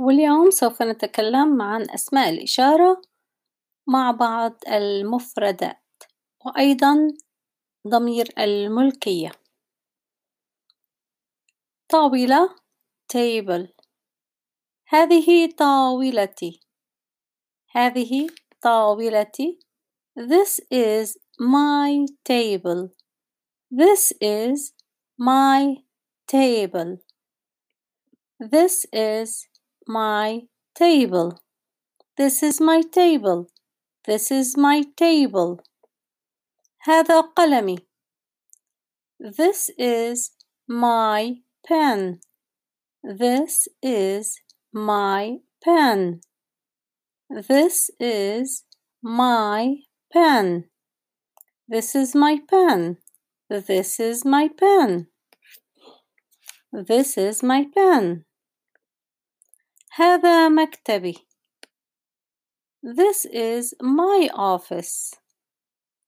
واليوم سوف نتكلم عن أسماء الإشارة مع بعض المفردات، وأيضًا ضمير الملكية، طاولة table هذه طاولتي، هذه طاولتي This is my table. This is my table. This is my table. This is my table. This is my table. هذا قلمي. This is my pen. This is my pen. This is my pen. This is my pen. This is my pen. This is my pen. هذا مكتبي. This is my office.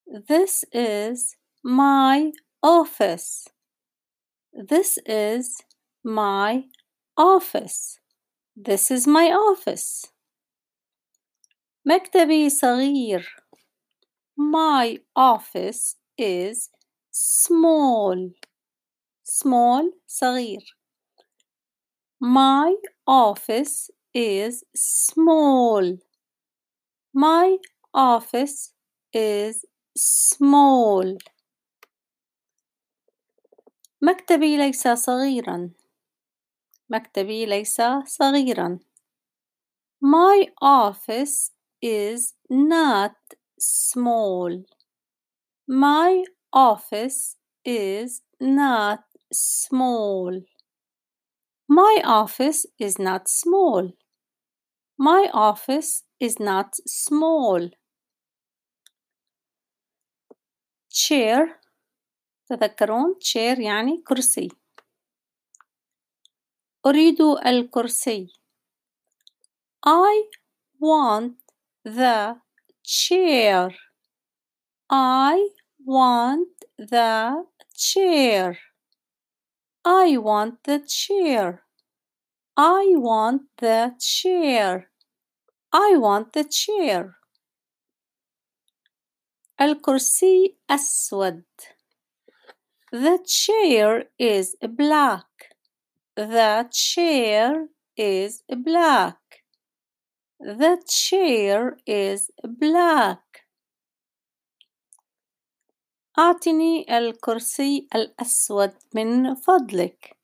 This is my office. This is my office. This is my office. مكتبي صغير. My office is small. Small صغير. My office is small. My office is small. مكتبي ليس صغيرا. مكتبي ليس صغيرا. My office is not small. My office is not small. My office is not small. My office is not small. chair تذكرون chair يعني كرسي أريد الكرسي I want the chair I want the chair I want the chair I want the chair I want the chair الكرسي أسود The chair is black The chair is black The chair is black أعطني الكرسي الأسود من فضلك.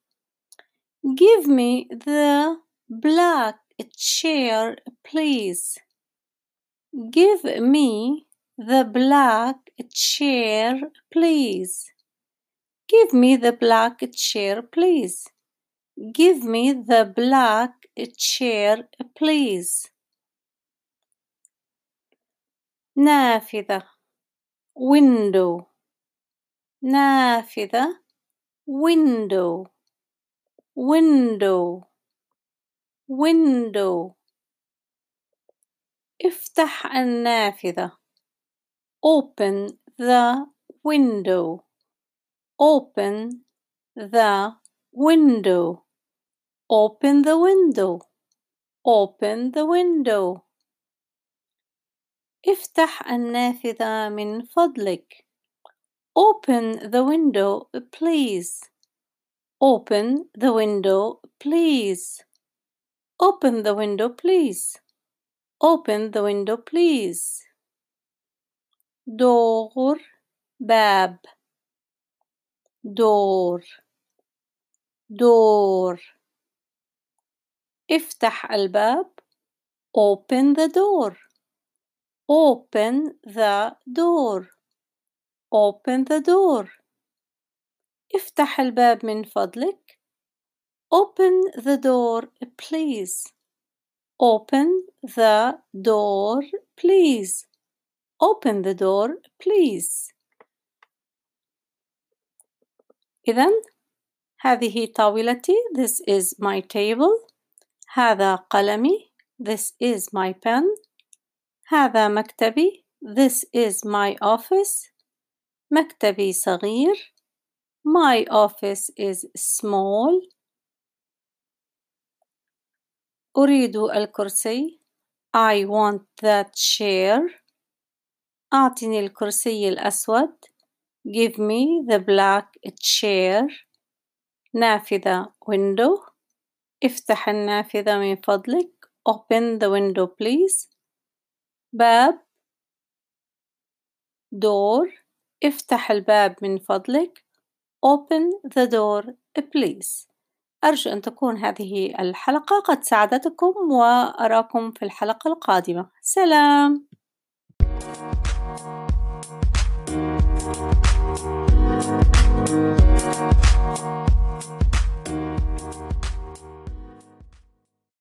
Give me the black chair, please. Give me the black chair, please. Give me the black chair, please. Give me the black chair, please. نافذة window نافذة window window window افتح النافذة open the window open the window open the window open the window افتح النافذة من فضلك Open the window, please. Open the window, please. Open the window, please. Open the window, please. دور باب دور دور افتح الباب open the door open the door Open the door. افتح الباب من فضلك. Open the door, please. Open the door, please. Open the door, please. إذن هذه طاولتي. This is my table. هذا قلمي. This is my pen. هذا مكتبي. This is my office. مكتبي صغير. My office is small. أريد الكرسي I want that chair أعطني الكرسي الأسود Give me the black chair نافذة window افتح النافذة من فضلك Open the window please باب door افتح الباب من فضلك. Open the door please. أرجو أن تكون هذه الحلقة قد ساعدتكم وأراكم في الحلقة القادمة. سلام.